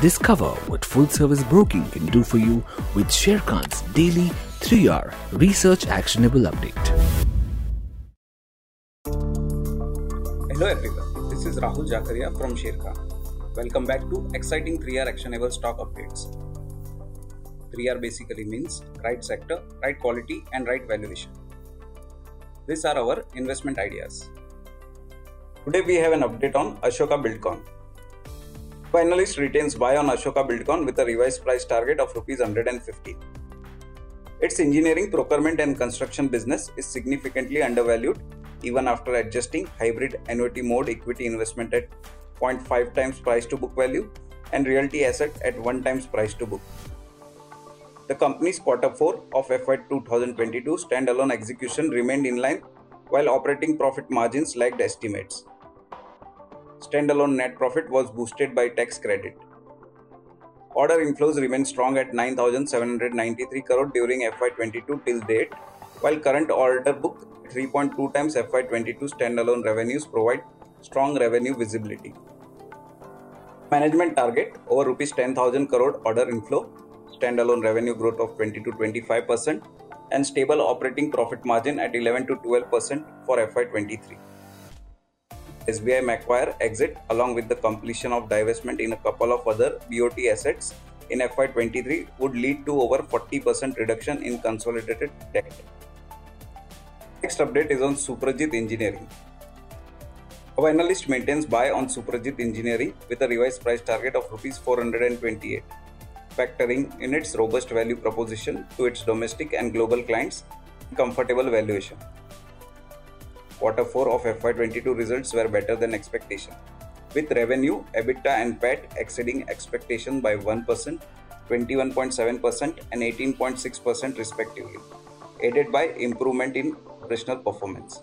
Discover what full service broking can do for you with Sharekhan's daily 3R research actionable update. Hello everyone, this is Rahul Jakaria from Sharekhan. Welcome back to exciting 3R actionable stock updates. 3R basically means right sector, right quality, and right valuation. These are our investment ideas. Today we have an update on Ashoka Buildcon. Finalist retains buy on Ashoka Buildcon with a revised price target of Rs 150. Its engineering, procurement, and construction business is significantly undervalued even after adjusting hybrid annuity mode equity investment at 0.5 times price to book value and realty asset at 1 times price to book. The company's quarter 4 of FY 2022 standalone execution remained in line while operating profit margins lagged estimates. Standalone net profit was boosted by tax credit. Order inflows remain strong at 9,793 crore during FY22 till date, while current order book 3.2 times FY22 standalone revenues provide strong revenue visibility. Management target over rupees 10,000 crore order inflow standalone revenue growth of 20 to 25% and stable operating profit margin at 11 to 12% for FY23. SBI Macquarie exit along with the completion of divestment in a couple of other BOT assets in FY23 would lead to over 40% reduction in consolidated debt. Next update is on Suprajit Engineering. Our analyst maintains buy on Suprajit Engineering with a revised price target of Rs 428 factoring in its robust value proposition to its domestic and global clients comfortable valuation. Quarter 4 of FY22 results were better than expectation, with revenue, EBITDA and PAT exceeding expectation by 1%, 21.7% and 18.6% respectively, aided by improvement in operational performance.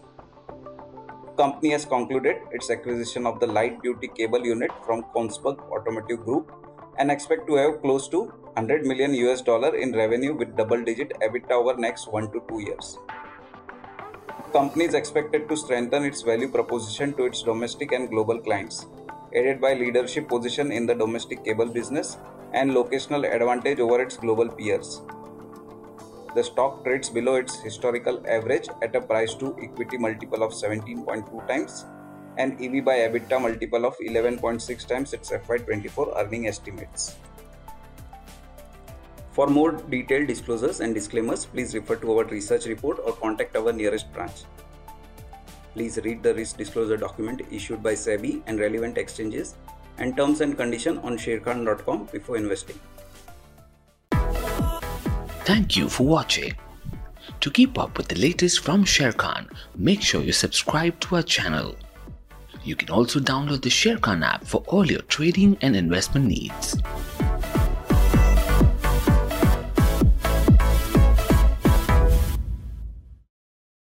Company has concluded its acquisition of the light duty cable unit from Kongsberg Automotive Group and expect to have close to 100 million US dollar in revenue with double digit EBITDA over next 1 to 2 years. Company is expected to strengthen its value proposition to its domestic and global clients, aided by leadership position in the domestic cable business and locational advantage over its global peers. The stock trades below its historical average at a price to equity multiple of 17.2 times and EV by EBITDA multiple of 11.6 times its FY24 earning estimates. For more detailed disclosures and disclaimers, please refer to our research report or contact our nearest branch. Please read the risk disclosure document issued by SEBI and relevant exchanges and terms and conditions on sharekhan.com before investing. Thank you for watching. To keep up with the latest from Sharekhan, make sure you subscribe to our channel. You can also download the Sharekhan app for all your trading and investment needs.